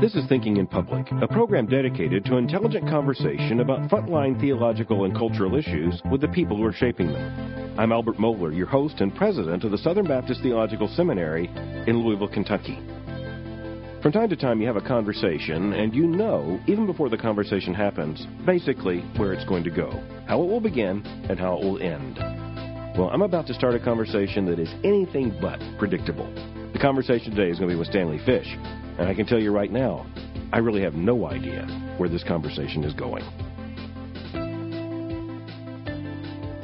This is Thinking in Public, a program dedicated to intelligent conversation about frontline theological and cultural issues with the people who are shaping them. I'm Albert Mohler, your host and president of the Southern Baptist Theological Seminary in Louisville, Kentucky. From time to time, you have a conversation, and you know, even before the conversation happens, basically where it's going to go, how it will begin, and how it will end. Well, I'm about to start a conversation that is anything but predictable. The conversation today is going to be with Stanley Fish, and I can tell you right now, I really have no idea where this conversation is going.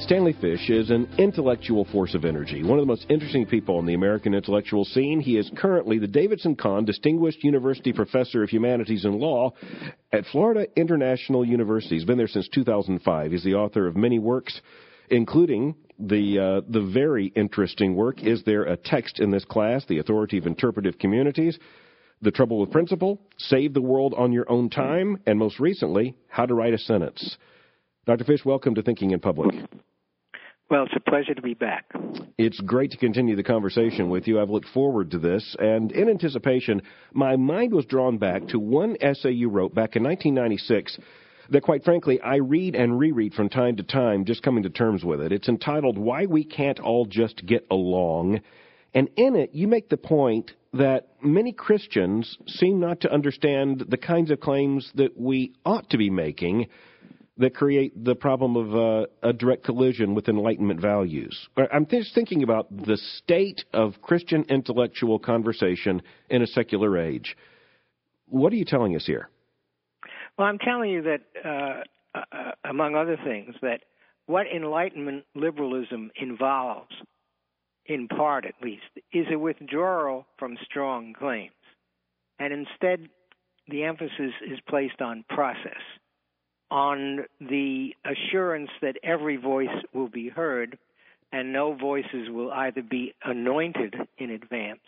Stanley Fish is an intellectual force of energy, one of the most interesting people on the American intellectual scene. He is currently the Davidson Kahn Distinguished University Professor of Humanities and Law at Florida International University. He's been there since 2005. He's the author of many works, including the uh, the very interesting work "Is There a Text in This Class? The Authority of Interpretive Communities." The Trouble with Principle, Save the World on Your Own Time, and most recently, How to Write a Sentence. Dr. Fish, welcome to Thinking in Public. Well, it's a pleasure to be back. It's great to continue the conversation with you. I've looked forward to this, and in anticipation, my mind was drawn back to one essay you wrote back in 1996 that, quite frankly, I read and reread from time to time, just coming to terms with it. It's entitled Why We Can't All Just Get Along. And in it, you make the point that many Christians seem not to understand the kinds of claims that we ought to be making that create the problem of uh, a direct collision with Enlightenment values. I'm just thinking about the state of Christian intellectual conversation in a secular age. What are you telling us here? Well, I'm telling you that, uh, uh, among other things, that what Enlightenment liberalism involves, in part at least, is a withdrawal from strong claims. And instead, the emphasis is placed on process on the assurance that every voice will be heard and no voices will either be anointed in advance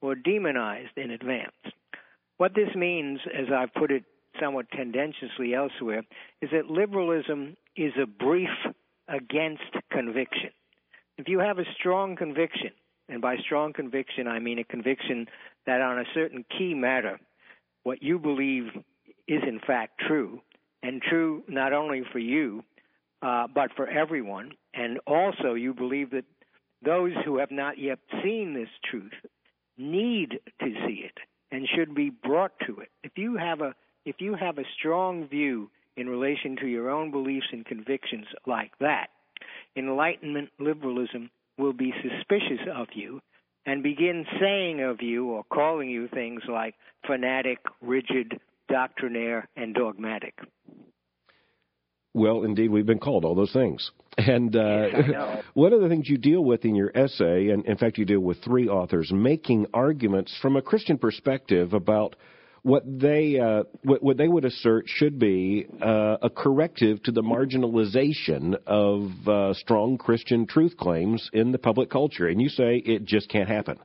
or demonized in advance. What this means, as I've put it somewhat tendentiously elsewhere, is that liberalism is a brief against conviction. If you have a strong conviction, and by strong conviction I mean a conviction that on a certain key matter, what you believe is in fact true, and true not only for you, uh, but for everyone. And also, you believe that those who have not yet seen this truth need to see it and should be brought to it. If you have a if you have a strong view in relation to your own beliefs and convictions like that, Enlightenment liberalism will be suspicious of you and begin saying of you or calling you things like fanatic, rigid, doctrinaire, and dogmatic. Well, indeed, we've been called all those things. And uh, yes, one of the things you deal with in your essay, and in fact, you deal with three authors, making arguments from a Christian perspective about what they uh, what, what, they would assert should be uh, a corrective to the marginalization of uh, strong Christian truth claims in the public culture, and you say it just can't happen.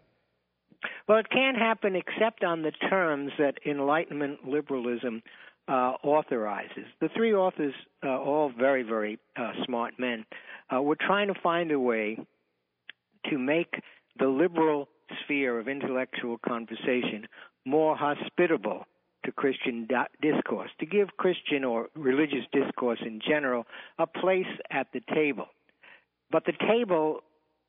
Well, it can't happen except on the terms that Enlightenment liberalism uh, authorizes. The three authors, uh, all very, very uh, smart men, were trying to find a way to make the liberal sphere of intellectual conversation more hospitable to Christian discourse, to give Christian or religious discourse in general a place at the table. But the table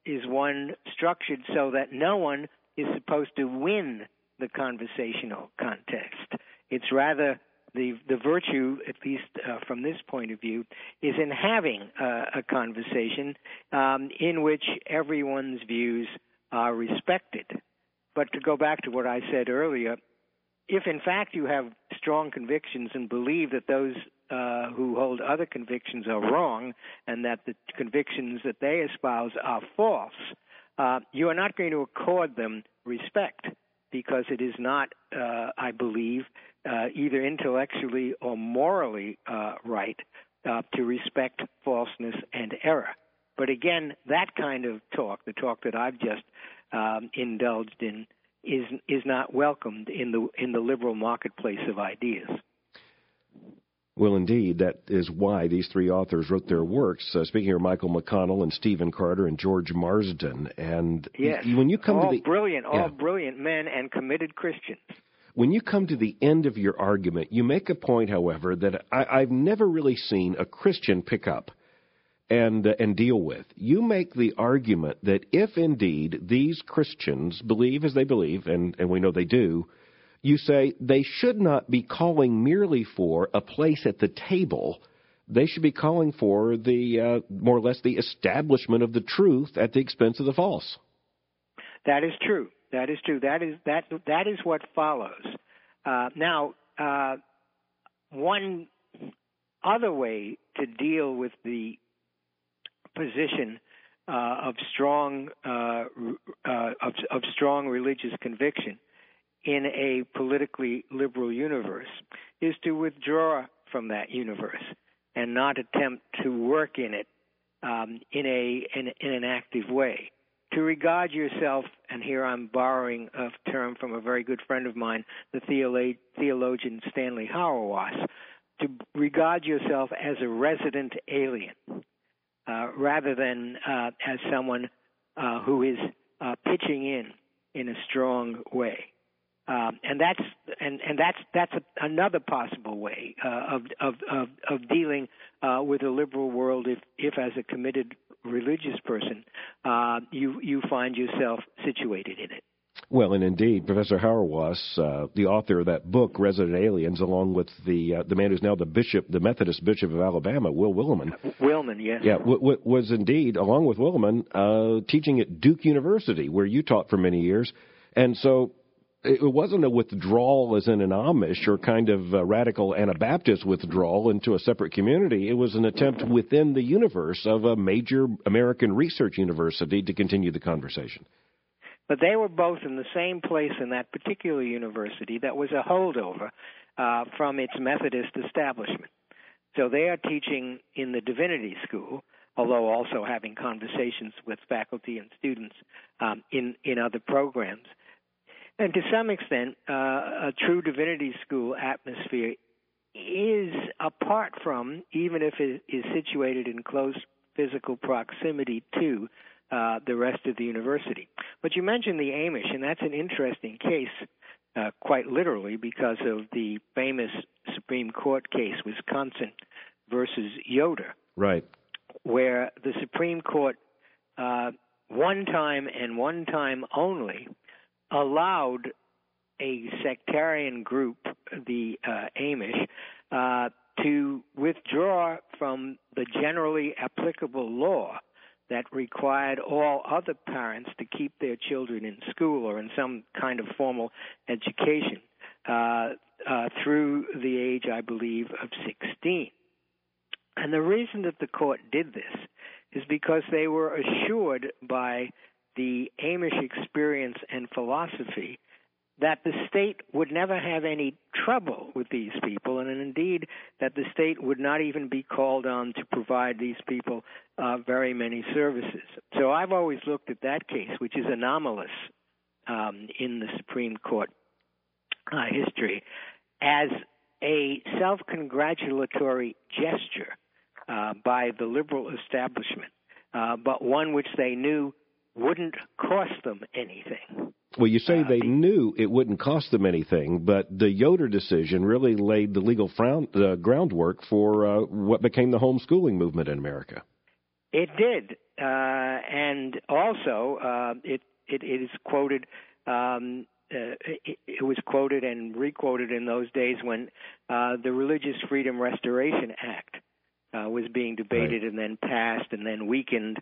is one structured so that no one is supposed to win the conversational context. It's rather the the virtue, at least uh, from this point of view, is in having uh, a conversation um, in which everyone's views are respected. But to go back to what I said earlier, if in fact you have strong convictions and believe that those uh, who hold other convictions are wrong and that the convictions that they espouse are false, uh, you are not going to accord them respect because it is not, uh, I believe, uh, either intellectually or morally uh, right uh, to respect falseness and error. But again, that kind of talk, the talk that I've just um, indulged in, is is not welcomed in the in the liberal marketplace of ideas. Well, indeed, that is why these three authors wrote their works. Uh, speaking of Michael McConnell and Stephen Carter and George Marsden, and yes, when you come all to the brilliant, yeah. all brilliant men and committed Christians. When you come to the end of your argument, you make a point, however, that I, I've never really seen a Christian pick up and uh, and deal with. You make the argument that if indeed these Christians believe as they believe, and, and we know they do, you say they should not be calling merely for a place at the table. They should be calling for the uh, more or less the establishment of the truth at the expense of the false. That is true. That is true. That is that that is what follows. Uh, now, uh, one other way to deal with the position uh, of strong uh, uh, of, of strong religious conviction in a politically liberal universe is to withdraw from that universe and not attempt to work in it um, in a in, in an active way. To regard yourself, and here I'm borrowing a term from a very good friend of mine, the theologian Stanley Hauerwas, to regard yourself as a resident alien rather than uh, as someone uh, who is uh, pitching in in a strong way. Um, and that's and, and that's that's a, another possible way uh, of, of of of dealing uh, with a liberal world if if as a committed religious person you you find yourself situated in it. Well, and indeed, Professor Hauerwas, uh, the author of that book, Resident Aliens, along with the uh, the man who's now the bishop, the Methodist bishop of Alabama, Will Willimon. Willimon, yes. Yeah, w- w- was indeed, along with Willimon, uh, teaching at Duke University, where you taught for many years. And so it wasn't a withdrawal as in an Amish or kind of radical Anabaptist withdrawal into a separate community. It was an attempt within the universe of a major American research university to continue the conversation. But they were both in the same place in that particular university that was a holdover uh, from its Methodist establishment. So they are teaching in the divinity school, although also having conversations with faculty and students um, in in other programs. And to some extent, uh, a true divinity school atmosphere is apart from, even if it is situated in close physical proximity to, uh, the rest of the university. But you mentioned the Amish, and that's an interesting case, uh, quite literally, because of the famous Supreme Court case, Wisconsin versus Yoder. Right. Where the Supreme Court, uh, one time and one time only, allowed a sectarian group, the uh, Amish, uh, to withdraw from the generally applicable law that required all other parents to keep their children in school or in some kind of formal education uh, uh, through the age, I believe, of 16. And the reason that the court did this is because they were assured by the Amish experience and philosophy that the state would never have any trouble with these people, and indeed that the state would not even be called on to provide these people uh, very many services. So I've always looked at that case, which is anomalous um, in the Supreme Court uh, history, as a self congratulatory gesture uh, by the liberal establishment, uh, but one which they knew wouldn't cost them anything. Well, you say uh, they knew it wouldn't cost them anything, but the Yoder decision really laid the legal frown, uh, groundwork for uh, what became the homeschooling movement in America. It did, uh, and also uh, it, it, it is quoted. Um, uh, it, it, was quoted and requoted in those days when the Religious Freedom Restoration Act was being debated right. and then passed and then weakened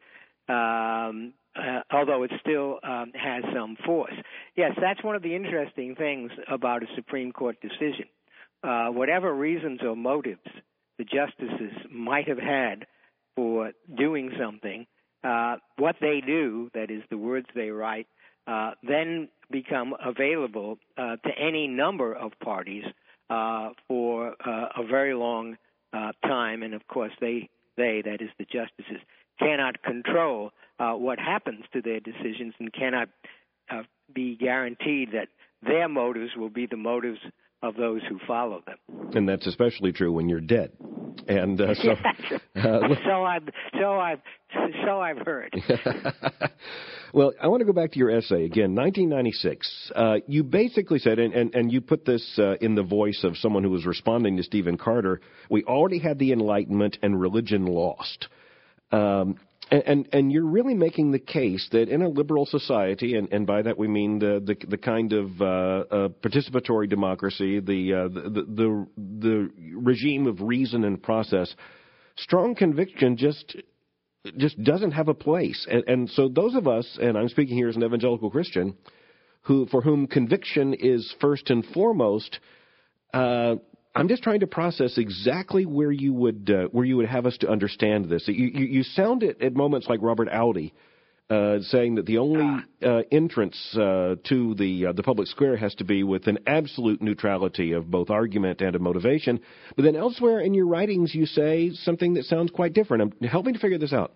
um, uh, although it still um, has some force. Yes, that's one of the interesting things about a Supreme Court decision. Uh, whatever reasons or motives the justices might have had for doing something, uh, what they do, that is, the words they write, uh, then become available uh, to any number of parties uh, for a very long time. And of course, they, they, that is, the justices, cannot control uh, what happens to their decisions and cannot uh, be guaranteed that their motives will be the motives of those who follow them. And that's especially true when you're dead. And uh, so, uh, so I've so I've so I've heard. well, I want to go back to your essay again, 1996. Uh, you basically said, and, and, and you put this uh, in the voice of someone who was responding to Stephen Carter. We already had the Enlightenment, and religion lost. Um, and, and, you're really making the case that in a liberal society, and, and by that we mean the the, the kind of uh, uh, participatory democracy, the, uh, the the the regime of reason and process, strong conviction just just doesn't have a place. And, and so those of us, and I'm speaking here as an evangelical Christian, who for whom conviction is first and foremost. Uh, I'm just trying to process exactly where you would uh, where you would have us to understand this. You, you, you sound it at moments like Robert Audi, uh, saying that the only ah. uh, entrance uh, to the uh, the public square has to be with an absolute neutrality of both argument and of motivation. But then elsewhere in your writings, you say something that sounds quite different. I'm, help me to figure this out.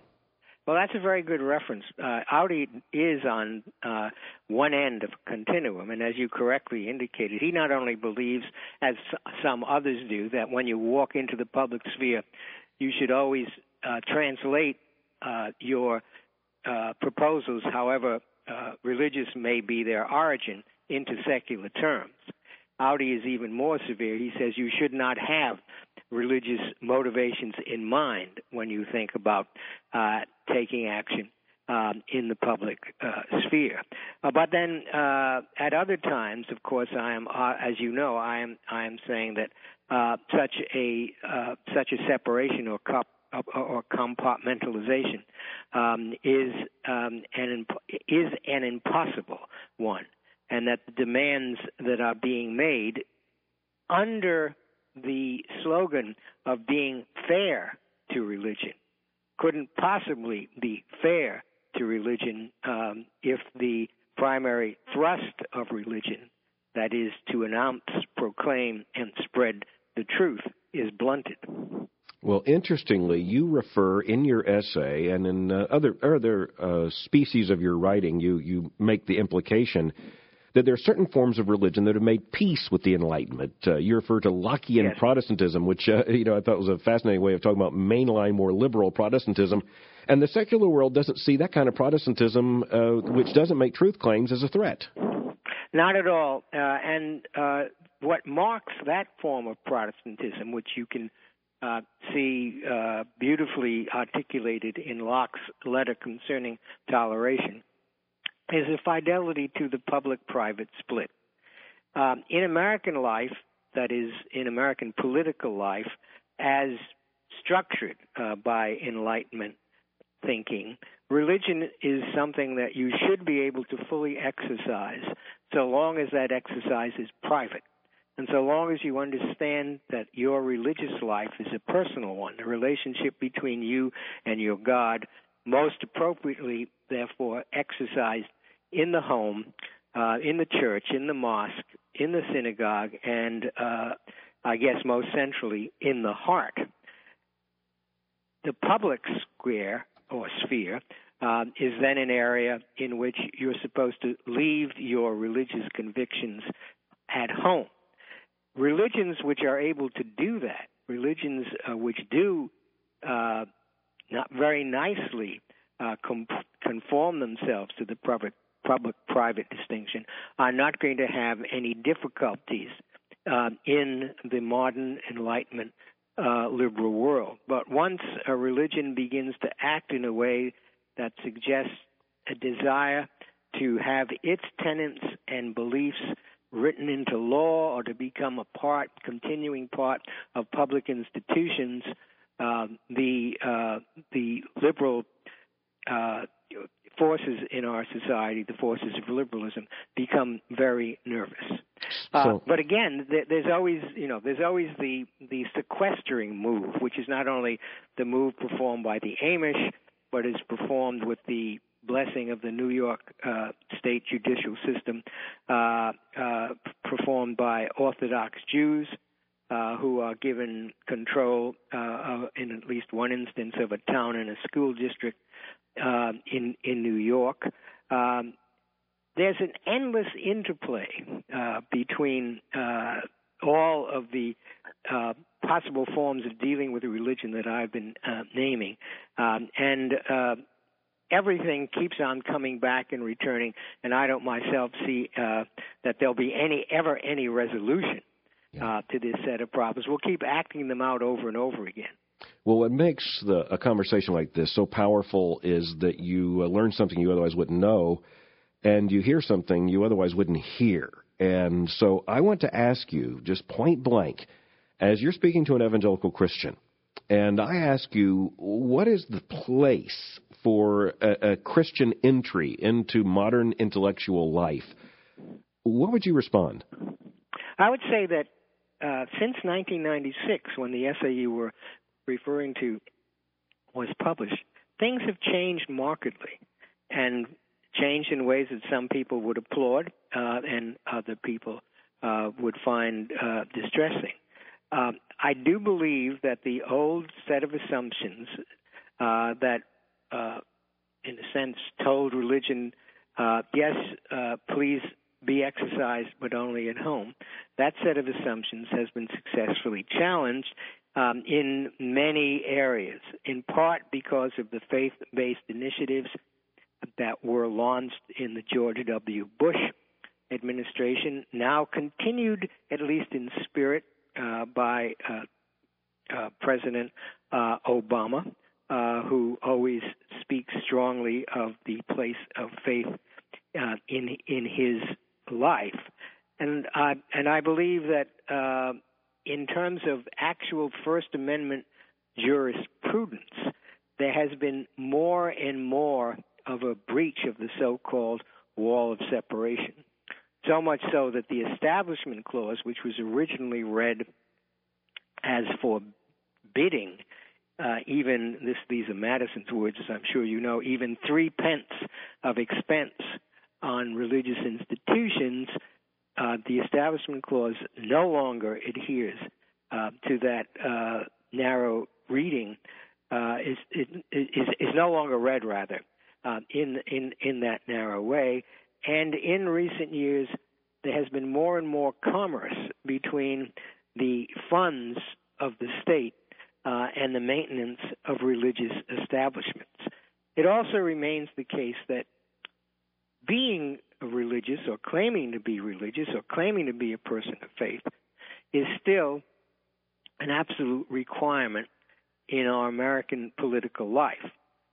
Well, that's a very good reference. Uh, Audi is on uh, one end of a continuum, and as you correctly indicated, he not only believes, as some others do, that when you walk into the public sphere, you should always uh, translate uh, your uh, proposals, however uh, religious may be their origin, into secular terms. Audi is even more severe. He says you should not have religious motivations in mind when you think about uh, taking action um, in the public uh, sphere. Uh, but then, uh, at other times, of course, I am, uh, as you know, I am, I am saying that uh, such a uh, such a separation or cup or compartmentalization um, is um, an is an impossible one, and that the demands that are being made under the slogan of being fair to religion couldn't possibly be fair to religion um, if the primary thrust of religion, that is to announce, proclaim, and spread the truth, is blunted. Well, interestingly, you refer in your essay and in uh, other other uh, species of your writing, you you make the implication that there are certain forms of religion that have made peace with the Enlightenment. Uh, you refer to Lockean yes. Protestantism, which uh, you know I thought was a fascinating way of talking about mainline, more liberal Protestantism. And the secular world doesn't see that kind of Protestantism, uh, which doesn't make truth claims, as a threat. Not at all. Uh, and uh, what marks that form of Protestantism, which you can uh, see uh, beautifully articulated in Locke's letter concerning toleration, is a fidelity to the public private split. Um, in American life, that is, in American political life, as structured uh, by Enlightenment thinking, religion is something that you should be able to fully exercise so long as that exercise is private. And so long as you understand that your religious life is a personal one, a relationship between you and your God, most appropriately, therefore, exercised in the home, uh, in the church, in the mosque, in the synagogue, and uh, I guess most centrally, in the heart. The public square or sphere uh, is then an area in which you're supposed to leave your religious convictions at home. Religions which are able to do that, religions uh, which do uh, not very nicely uh, com- conform themselves to the public public private distinction are not going to have any difficulties uh, in the modern Enlightenment uh, liberal world. But once a religion begins to act in a way that suggests a desire to have its tenets and beliefs written into law or to become a part, continuing part of public institutions, uh, the uh, the liberal uh, forces in our society, the forces of liberalism, become very nervous. Uh, so, but again, there's always, you know, there's always the the sequestering move, which is not only the move performed by the Amish, but is performed with the blessing of the New York uh, state judicial system, uh, uh, performed by Orthodox Jews. Uh, who are given control, uh, in at least one instance, of a town and a school district uh, in in New York. Um, there's an endless interplay uh, between uh, all of the uh, possible forms of dealing with a religion that I've been uh, naming, um, and uh, everything keeps on coming back and returning, and I don't myself see uh, that there'll be any ever any resolution uh, to this set of problems. We'll keep acting them out over and over again. Well, what makes the, a conversation like this so powerful is that you uh, learn something you otherwise wouldn't know, and you hear something you otherwise wouldn't hear. And so I want to ask you, just point blank, as you're speaking to an evangelical Christian, and I ask you, what is the place for a, a Christian entry into modern intellectual life? What would you respond? I would say that uh, since 1996, when the you were referring to was published, things have changed markedly and changed in ways that some people would applaud uh, and other people uh, would find uh, distressing. Um, I do believe that the old set of assumptions uh, that, uh, in a sense, told religion, uh, yes, please be exercised, but only at home. That set of assumptions has been successfully challenged um, in many areas, in part because of the faith based initiatives that were launched in the George W. Bush administration, now continued, at least in spirit, uh, by uh, uh, President uh, Obama, uh, who always speaks strongly of the place of faith uh, in in his life, and I and I believe that in terms of actual First Amendment jurisprudence, there has been more and more of a breach of the so-called wall of separation. So much so that the Establishment Clause, which was originally read as forbidding uh, even this these are Madison's words, as I'm sure you know, even three pence of expense on religious institutions, uh, the Establishment Clause no longer adheres uh, to that uh, narrow reading. Uh, is, is is no longer read rather uh, in in in that narrow way, and in recent years there has been more and more commerce between the funds of the state uh, and the maintenance of religious establishments. It also remains the case that being religious or claiming to be religious or claiming to be a person of faith is still an absolute requirement in our American political life.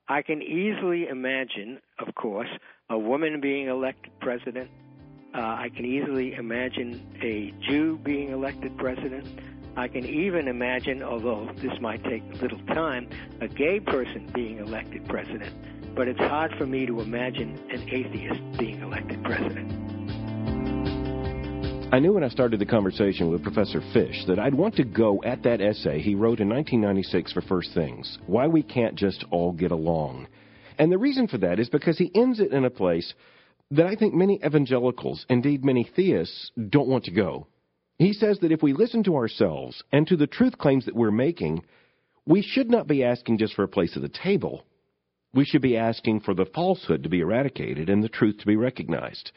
I can easily imagine, of course, a woman being elected president. Uh, I can easily imagine a Jew being elected president. I can even imagine, although this might take a little time, a gay person being elected president but it's hard for me to imagine an atheist being elected president. I knew when I started the conversation with Professor Fish that I'd want to go at that essay he wrote in 1996 for First Things Why We Can't Just All Get Along. And the reason for that is because he ends it in a place that I think many evangelicals, indeed many theists, don't want to go. He says that if we listen to ourselves and to the truth claims that we're making, we should not be asking just for a place at the table we should be asking for the falsehood to be eradicated and the truth to be recognized.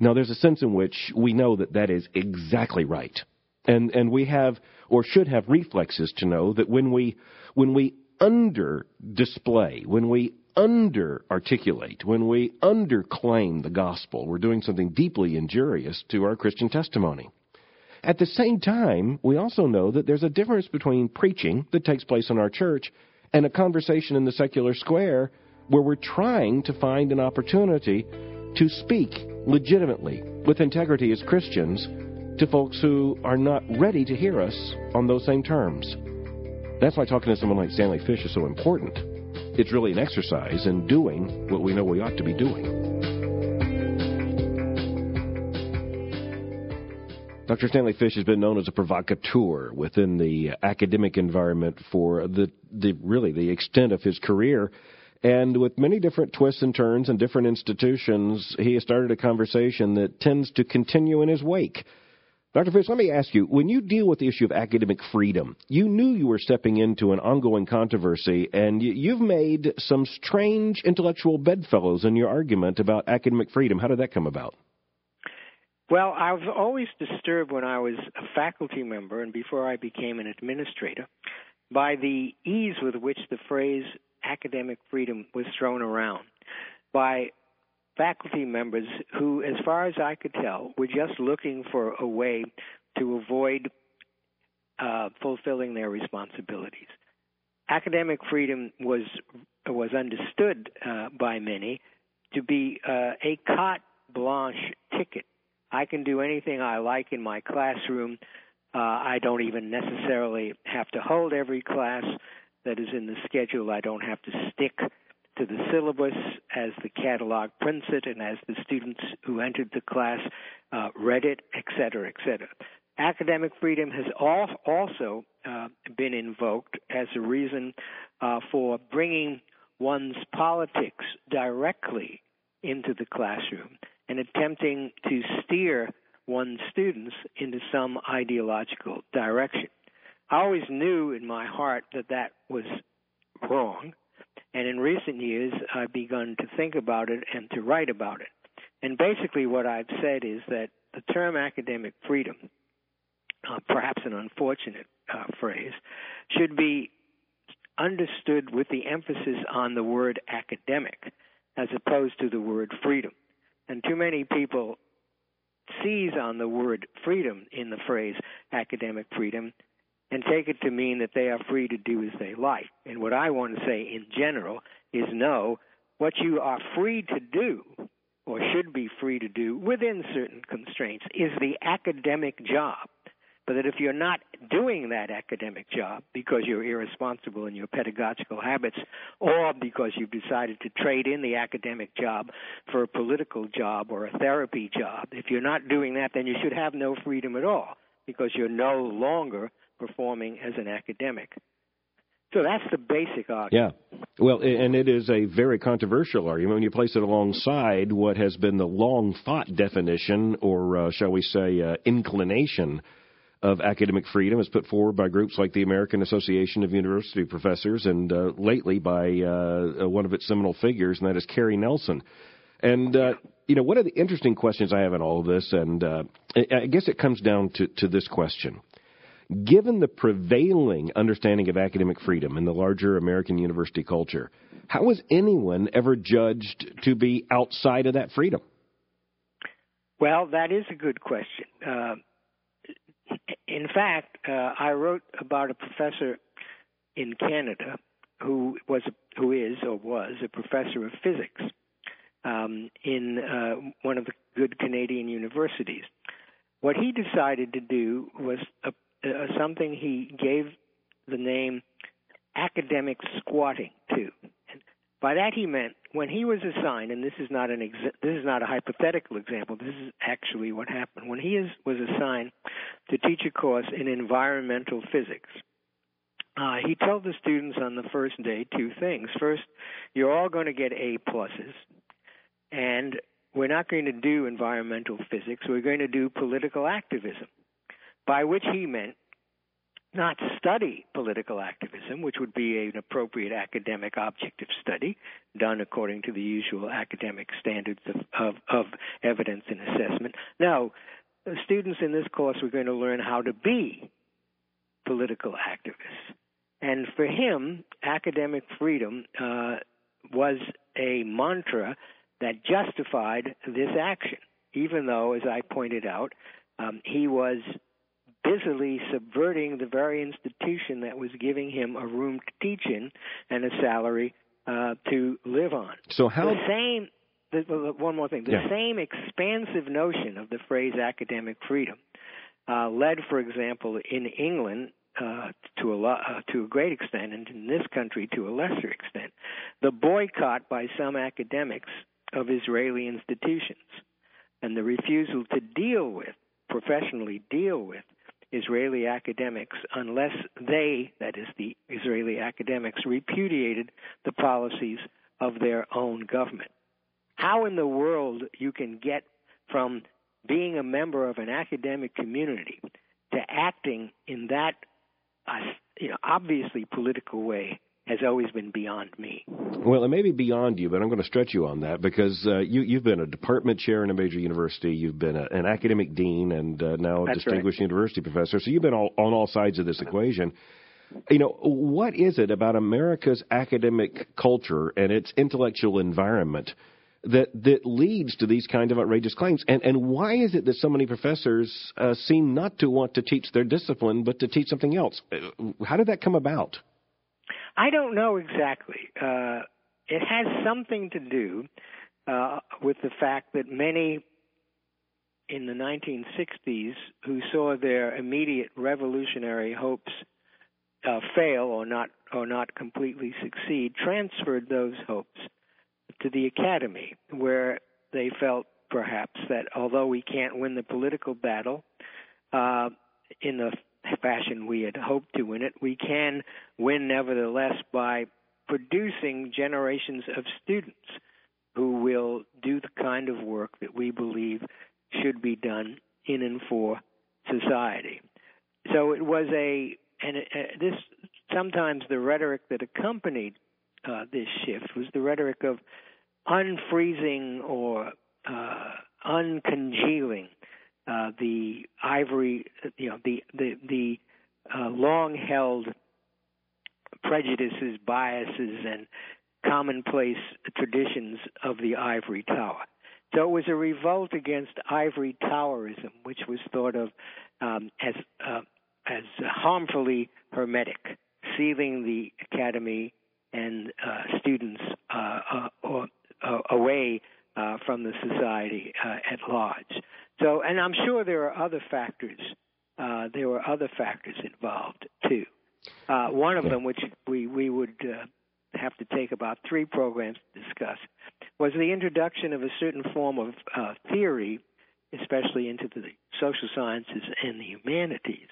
Now, there's a sense in which we know that that is exactly right. And, and we have, or should have, reflexes to know that when we, when we under display, when we under articulate, when we underclaim the gospel, we're doing something deeply injurious to our Christian testimony. At the same time, we also know that there's a difference between preaching that takes place in our church and a conversation in the secular square where we're trying to find an opportunity to speak legitimately with integrity as Christians to folks who are not ready to hear us on those same terms. That's why talking to someone like Stanley Fish is so important. It's really an exercise in doing what we know we ought to be doing. Dr. Stanley Fish has been known as a provocateur within the academic environment for the, the really the extent of his career. And with many different twists and turns and different institutions, he has started a conversation that tends to continue in his wake. Dr. Fish, let me ask you, when you deal with the issue of academic freedom, you knew you were stepping into an ongoing controversy, and you've made some strange intellectual bedfellows in your argument about academic freedom. How did that come about? Well, I was always disturbed when I was a faculty member and before I became an administrator by the ease with which the phrase academic freedom was thrown around by faculty members who, as far as I could tell, were just looking for a way to avoid uh, fulfilling their responsibilities. Academic freedom was was understood uh, by many to be uh, a carte blanche ticket. I can do anything I like in my classroom. Uh, I don't even necessarily have to hold every class that is in the schedule. I don't have to stick to the syllabus as the catalog prints it and as the students who entered the class uh, read it, et cetera, et cetera. Academic freedom has also uh, been invoked as a reason uh, for bringing one's politics directly into the classroom and attempting to steer one's students into some ideological direction. I always knew in my heart that that was wrong, and in recent years I've begun to think about it and to write about it. And basically, what I've said is that the term academic freedom, uh, perhaps an unfortunate uh, phrase, should be understood with the emphasis on the word academic as opposed to the word freedom. And too many people seize on the word freedom in the phrase academic freedom and take it to mean that they are free to do as they like. And what I want to say in general is no, what you are free to do or should be free to do within certain constraints is the academic job but that if you're not doing that academic job because you're irresponsible in your pedagogical habits or because you've decided to trade in the academic job for a political job or a therapy job, if you're not doing that, then you should have no freedom at all because you're no longer performing as an academic. So that's the basic argument. Yeah. Well, and it is a very controversial argument when you place it alongside what has been the long thought definition, or uh, shall we say, uh, inclination of academic freedom is put forward by groups like the American Association of University Professors and uh, lately by uh, uh, one of its seminal figures, and that is Cary Nelson. And, uh, you know, one of the interesting questions I have in all of this, and uh, I guess it comes down to, to this question. Given the prevailing understanding of academic freedom in the larger American university culture, how is anyone ever judged to be outside of that freedom? Well, that is a good question. Uh, in fact, uh, I wrote about a professor in Canada who was who is or was a professor of physics um, in uh, one of the good Canadian universities. What he decided to do was a, a, something he gave the name academic squatting to. By that he meant when he was assigned, and this is not an exa- this is not a hypothetical example. This is actually what happened. When he is, was assigned to teach a course in environmental physics, uh, he told the students on the first day two things. First, you're all going to get A pluses, and we're not going to do environmental physics. We're going to do political activism. By which he meant not study political activism, which would be an appropriate academic objective study done according to the usual academic standards of, of, of evidence and assessment. Now, students in this course were going to learn how to be political activists. And for him, academic freedom uh, was a mantra that justified this action, even though, as I pointed out, um, he was busily subverting the very institution that was giving him a room to teach in and a salary uh, to live on. So how the same. The, one more thing: the yeah. same expansive notion of the phrase academic freedom uh, led, for example, in England uh, to a lo- uh, to a great extent, and in this country to a lesser extent, the boycott by some academics of Israeli institutions, and the refusal to deal with professionally deal with Israeli academics unless they, that is, the Israeli academics, repudiated the policies of their own government. How in the world you can get from being a member of an academic community to acting in that uh, you know, obviously political way has always been beyond me. Well, it may be beyond you, but I'm going to stretch you on that because uh, you, you've been a department chair in a major university, you've been a, an academic dean, and uh, now a That's distinguished right. university professor. So you've been all, on all sides of this equation. You know, what is it about America's academic culture and its intellectual environment that that leads to these kind of outrageous claims? And and why is it that so many professors uh, seem not to want to teach their discipline, but to teach something else? Uh, How did that come about? I don't know exactly. Uh, it has something to do uh, with the fact that many in the 1960s who saw their immediate revolutionary hopes uh, fail or not or not completely succeed transferred those hopes to the academy, where they felt perhaps that although we can't win the political battle uh, in the fashion we had hoped to win it, we can win nevertheless by producing generations of students who will do the kind of work that we believe should be done in and for society. So it was a, and it, uh, this sometimes the rhetoric that accompanied uh, this shift was the rhetoric of unfreezing or uh, uncongealing uh, the ivory, you know, the the the uh, long-held prejudices, biases, and commonplace traditions of the ivory tower. So it was a revolt against ivory towerism, which was thought of um, as uh, as harmfully hermetic, sealing the academy and uh, students uh, uh, uh, away uh, from the society uh, at large. So, and I'm sure there are other factors. Uh, there were other factors involved too. Uh, one of them, which we we would uh, have to take about three programs to discuss, was the introduction of a certain form of uh, theory, especially into the social sciences and the humanities,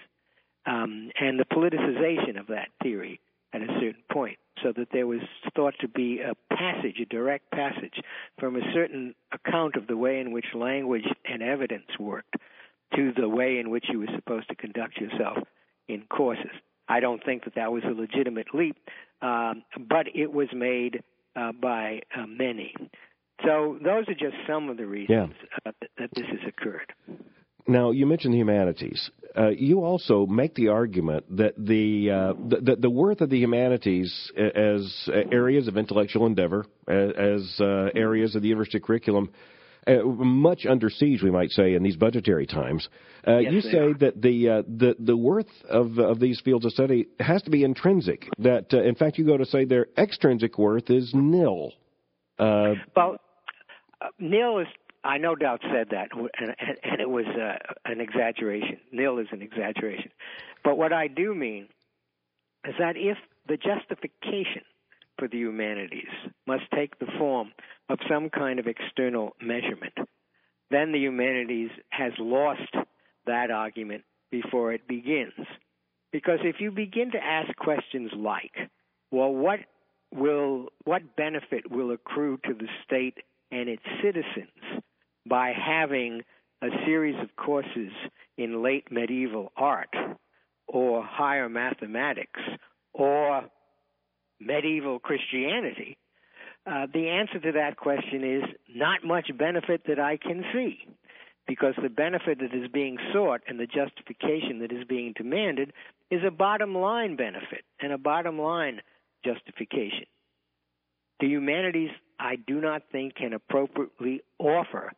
um, and the politicization of that theory at a certain point, so that there was thought to be a passage, a direct passage, from a certain account of the way in which language and evidence worked to the way in which you were supposed to conduct yourself in courses. I don't think that that was a legitimate leap, um, but it was made uh, by uh, many. So those are just some of the reasons uh, that, that this has occurred. Now, you mentioned the humanities. Uh, you also make the argument that the, uh, the the worth of the humanities as areas of intellectual endeavor, as uh, areas of the university curriculum, uh, much under siege, we might say, in these budgetary times. Uh, yes, you say are. that the uh, the the worth of of these fields of study has to be intrinsic. That in fact, you go to say their extrinsic worth is nil. well, nil is I no doubt said that, and, and it was uh, an exaggeration. Nil is an exaggeration. But what I do mean is that if the justification for the humanities must take the form of some kind of external measurement, then the humanities has lost that argument before it begins. Because if you begin to ask questions like, well, what will what benefit will accrue to the state and its citizens by having a series of courses in late medieval art or higher mathematics or medieval Christianity, uh, the answer to that question is not much benefit that I can see. Because the benefit that is being sought and the justification that is being demanded is a bottom line benefit and a bottom line justification. The humanities, I do not think, can appropriately offer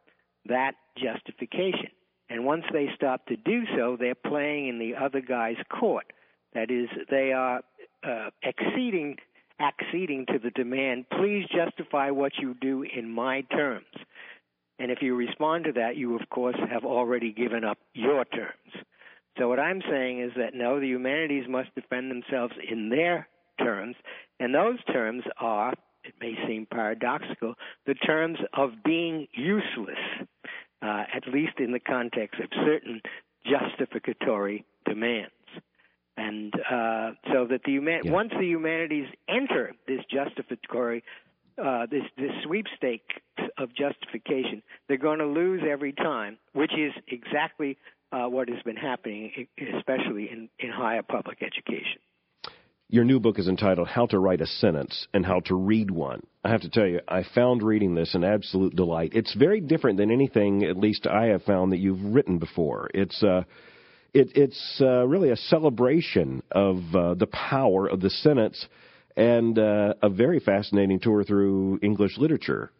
that justification. And once they stop to do so, they're playing in the other guy's court. That is, they are uh, exceeding, acceding to the demand, please justify what you do in my terms. And if you respond to that, you, of course, have already given up your terms. So what I'm saying is that no, the humanities must defend themselves in their terms, and those terms are, it may seem paradoxical, the terms of being useless, uh, at least in the context of certain justificatory demands. And uh, so that the human- Yeah. once the humanities enter this justificatory, uh, this this sweepstake of justification, they're going to lose every time, which is exactly uh, what has been happening, especially in, in higher public education. Your new book is entitled How to Write a Sentence and How to Read One. I have to tell you, I found reading this an absolute delight. It's very different than anything, at least I have found, that you've written before. It's uh, it, it's uh, really a celebration of uh, the power of the sentence and uh, a very fascinating tour through English literature.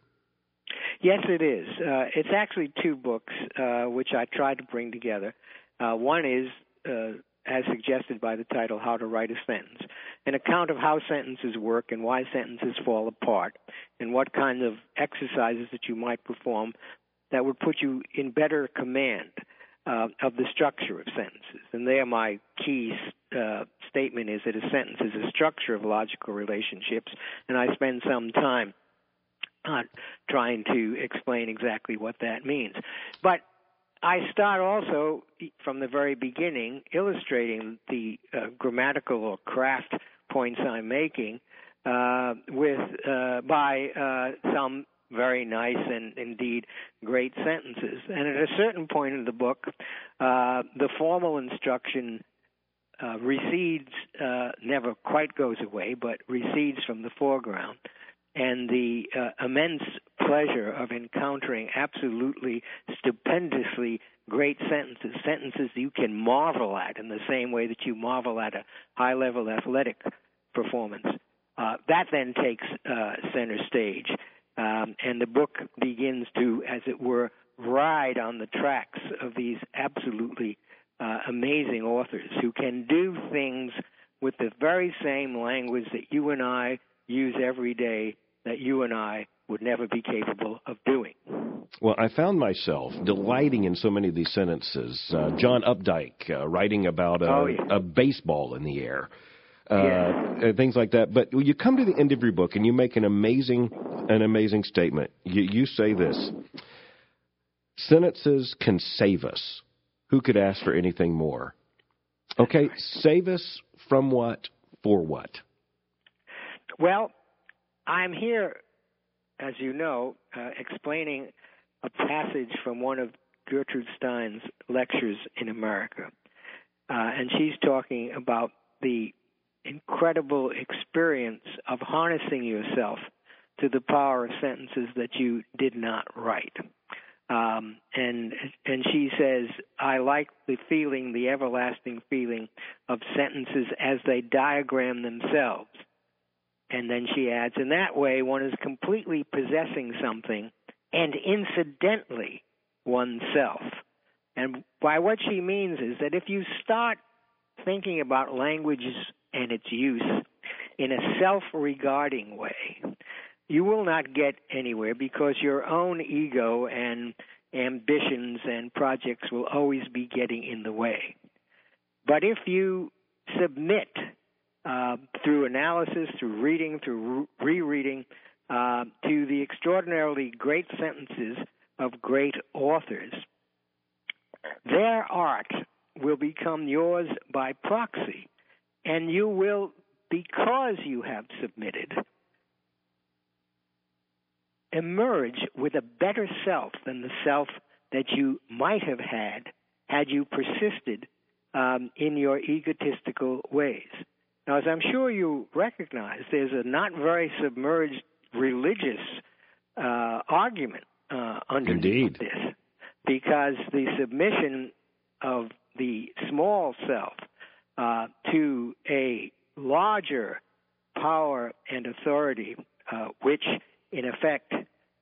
Yes, it is. Uh, it's actually two books uh, which I tried to bring together. Uh, one is, uh, as suggested by the title, How to Write a Sentence, an account of how sentences work and why sentences fall apart, and what kind of exercises that you might perform that would put you in better command uh, of the structure of sentences. And there, my key uh, statement is that a sentence is a structure of logical relationships, and I spend some time uh, trying to explain exactly what that means. But I start also from the very beginning illustrating the uh, grammatical or craft points I'm making uh, with uh, by uh, some very nice and indeed great sentences. And at a certain point in the book, uh, the formal instruction uh, recedes, uh, never quite goes away, but recedes from the foreground. And the immense pleasure of encountering absolutely stupendously great sentences, sentences you can marvel at in the same way that you marvel at a high level athletic performance. Uh, that then takes uh, center stage. Um, and the book begins to, as it were, ride on the tracks of these absolutely uh, amazing authors who can do things with the very same language that you and I use every day that you and I would never be capable of doing. Well, I found myself delighting in so many of these sentences. Uh, John Updike uh, writing about a, oh, yeah. a baseball in the air uh, yeah. things like that. But you come to the end of your book and you make an amazing, an amazing statement. You, you say this: sentences can save us. Who could ask for anything more? Okay, save us from what? For what? Well, I'm here, as you know, uh, explaining a passage from one of Gertrude Stein's lectures in America. Uh, and she's talking about the incredible experience of harnessing yourself to the power of sentences that you did not write. Um, and and she says, I like the feeling, the everlasting feeling of sentences as they diagram themselves. And then she adds, in that way, one is completely possessing something, and incidentally, oneself. And by what she means is that if you start thinking about languages and its use in a self regarding way, you will not get anywhere because your own ego and ambitions and projects will always be getting in the way. But if you submit uh, through analysis, through reading, through re- rereading, uh, to the extraordinarily great sentences of great authors, their art will become yours by proxy and you will, because you have submitted, emerge with a better self than the self that you might have had had you persisted um, in your egotistical ways. Now, as I'm sure you recognize, there's a not very submerged religious uh, argument uh, underneath Indeed. this, because the submission of the small self uh, to a larger power and authority, uh, which in effect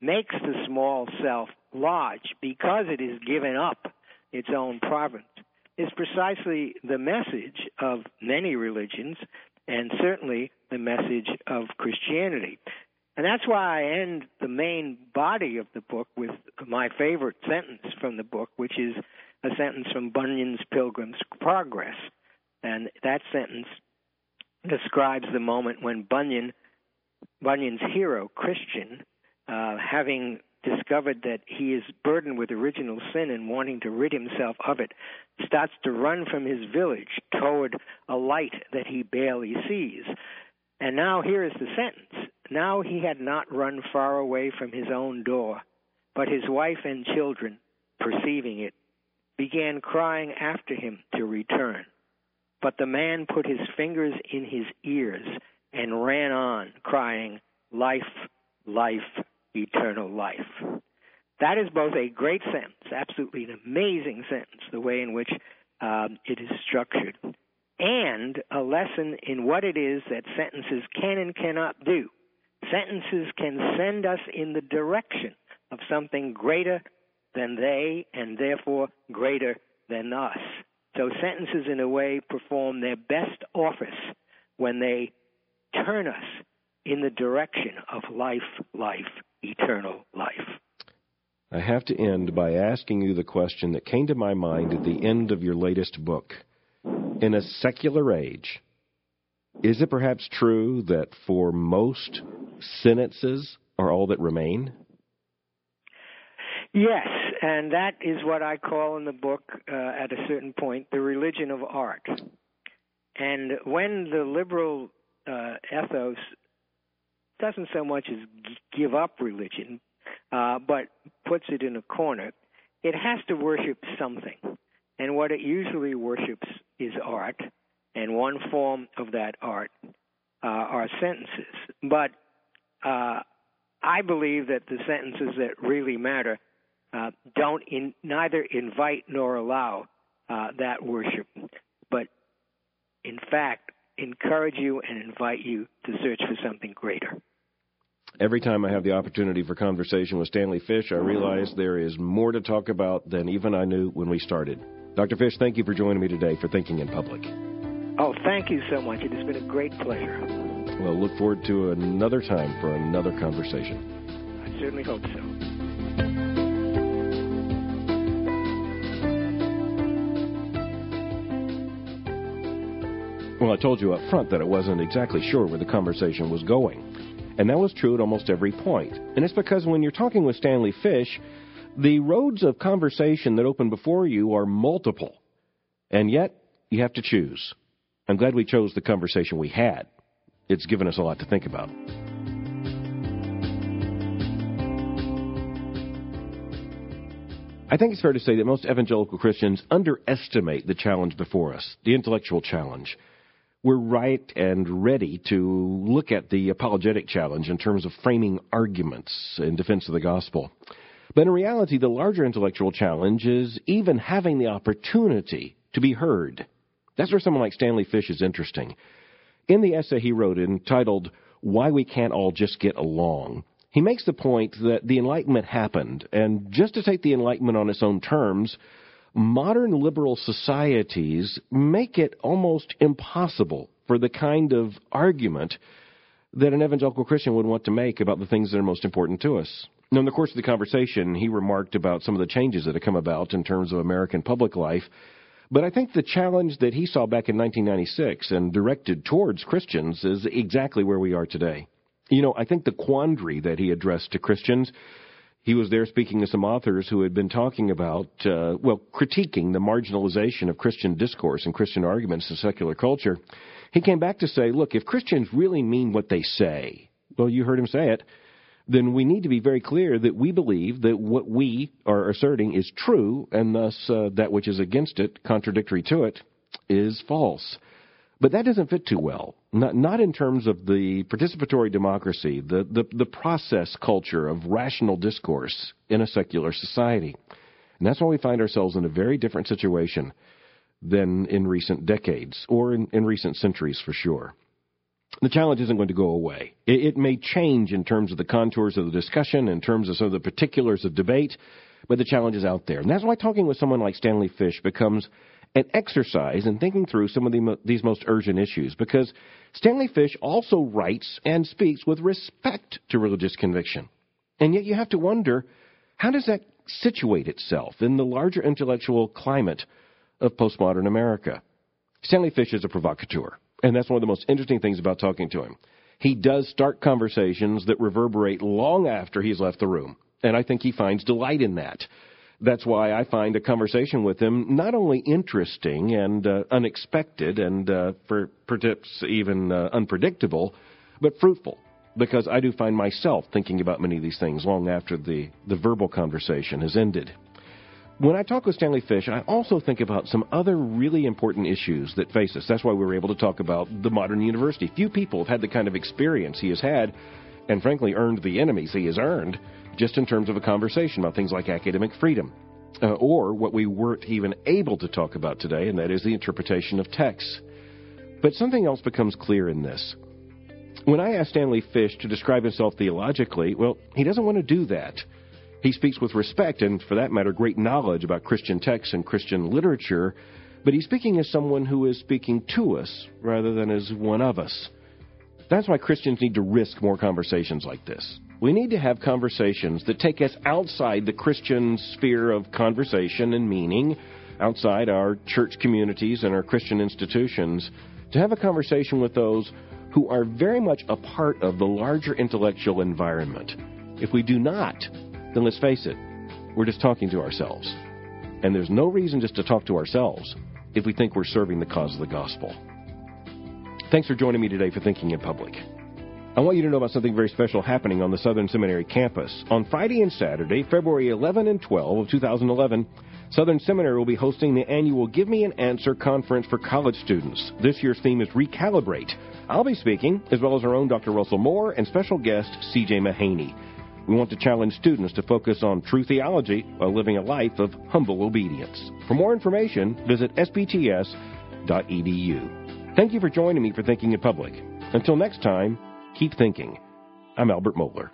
makes the small self large because it is given up its own province, is precisely the message of many religions and certainly the message of Christianity. And that's why I end the main body of the book with my favorite sentence from the book, which is a sentence from Bunyan's Pilgrim's Progress. And that sentence describes the moment when Bunyan, Bunyan's hero, Christian, uh, having discovered that he is burdened with original sin and wanting to rid himself of it, starts to run from his village toward a light that he barely sees. And now here is the sentence. Now he had not run far away from his own door, but his wife and children, perceiving it, began crying after him to return. But the man put his fingers in his ears and ran on, crying, Life, life, eternal life. That is both a great sentence, absolutely an amazing sentence, the way in which um, it is structured, and a lesson in what it is that sentences can and cannot do. Sentences can send us in the direction of something greater than they and therefore greater than us. So sentences, in a way, perform their best office when they turn us in the direction of life, life, eternal life. I have to end by asking you the question that came to my mind at the end of your latest book. In a secular age, is it perhaps true that for most, sentences are all that remain? Yes, and that is what I call in the book uh, at a certain point the religion of art. And when the liberal uh, ethos doesn't so much as give up religion, uh, but puts it in a corner, it has to worship something. And what it usually worships is art, and one form of that art uh, are sentences. But uh, I believe that the sentences that really matter uh, don't in, neither invite nor allow uh, that worship, but in fact encourage you and invite you to search for something greater. Every time I have the opportunity for conversation with Stanley Fish, I realize there is more to talk about than even I knew when we started. Dr. Fish, thank you for joining me today for Thinking in Public. Oh, thank you so much. It has been a great pleasure. Well, look forward to another time for another conversation. I certainly hope so. I told you up front that I wasn't exactly sure where the conversation was going. And that was true at almost every point. And it's because when you're talking with Stanley Fish, the roads of conversation that open before you are multiple. And yet, you have to choose. I'm glad we chose the conversation we had. It's given us a lot to think about. I think it's fair to say that most evangelical Christians underestimate the challenge before us, the intellectual challenge we're right and ready to look at the apologetic challenge in terms of framing arguments in defense of the gospel. But in reality, the larger intellectual challenge is even having the opportunity to be heard. That's where someone like Stanley Fish is interesting. In the essay he wrote entitled Why We Can't All Just Get Along, he makes the point that the Enlightenment happened, and just to take the Enlightenment on its own terms, modern liberal societies make it almost impossible for the kind of argument that an evangelical Christian would want to make about the things that are most important to us. Now, in the course of the conversation, he remarked about some of the changes that have come about in terms of American public life. But I think the challenge that he saw back in 1996 and directed towards Christians is exactly where we are today. You know, I think the quandary that he addressed to Christians he was there speaking to some authors who had been talking about, uh, well, critiquing the marginalization of Christian discourse and Christian arguments in secular culture. He came back to say, look, if Christians really mean what they say, well, you heard him say it, then we need to be very clear that we believe that what we are asserting is true, and thus uh, that which is against it, contradictory to it, is false. But that doesn't fit too well. Not, not in terms of the participatory democracy, the, the, the process culture of rational discourse in a secular society. And that's why we find ourselves in a very different situation than in recent decades, or in, in recent centuries for sure. The challenge isn't going to go away. It, it may change in terms of the contours of the discussion, in terms of some of the particulars of debate, but the challenge is out there. And that's why talking with someone like Stanley Fish becomes an exercise in thinking through some of the, these most urgent issues because Stanley Fish also writes and speaks with respect to religious conviction. And yet you have to wonder how does that situate itself in the larger intellectual climate of postmodern America? Stanley Fish is a provocateur, and that's one of the most interesting things about talking to him. He does start conversations that reverberate long after he's left the room, and I think he finds delight in that that's why I find a conversation with him not only interesting and uh, unexpected and uh, for perhaps even uh, unpredictable, but fruitful. Because I do find myself thinking about many of these things long after the, the verbal conversation has ended. when I talk with Stanley Fish, I also think about some other really important issues that face us. That's why we were able to talk about the modern university. Few people have had the kind of experience he has had, and frankly, earned the enemies he has earned, just in terms of a conversation about things like academic freedom. Uh, or what we weren't even able to talk about today, and that is the interpretation of texts. But something else becomes clear in this. When I asked Stanley Fish to describe himself theologically, well, he doesn't want to do that. He speaks with respect and, for that matter, great knowledge about Christian texts and Christian literature, but he's speaking as someone who is speaking to us rather than as one of us. That's why Christians need to risk more conversations like this. We need to have conversations that take us outside the Christian sphere of conversation and meaning, outside our church communities and our Christian institutions, to have a conversation with those who are very much a part of the larger intellectual environment. If we do not, then let's face it, we're just talking to ourselves. And there's no reason just to talk to ourselves if we think we're serving the cause of the gospel. Thanks for joining me today for Thinking in Public. I want you to know about something very special happening on the Southern Seminary campus. On Friday and Saturday, February 11 and 12 of 2011, Southern Seminary will be hosting the annual Give Me an Answer conference for college students. This year's theme is Recalibrate. I'll be speaking, as well as our own Dr. Russell Moore and special guest C.J. Mahaney. We want to challenge students to focus on true theology while living a life of humble obedience. For more information, visit sbts.edu. Thank you for joining me for Thinking in Public. Until next time, keep thinking. I'm Albert Mohler.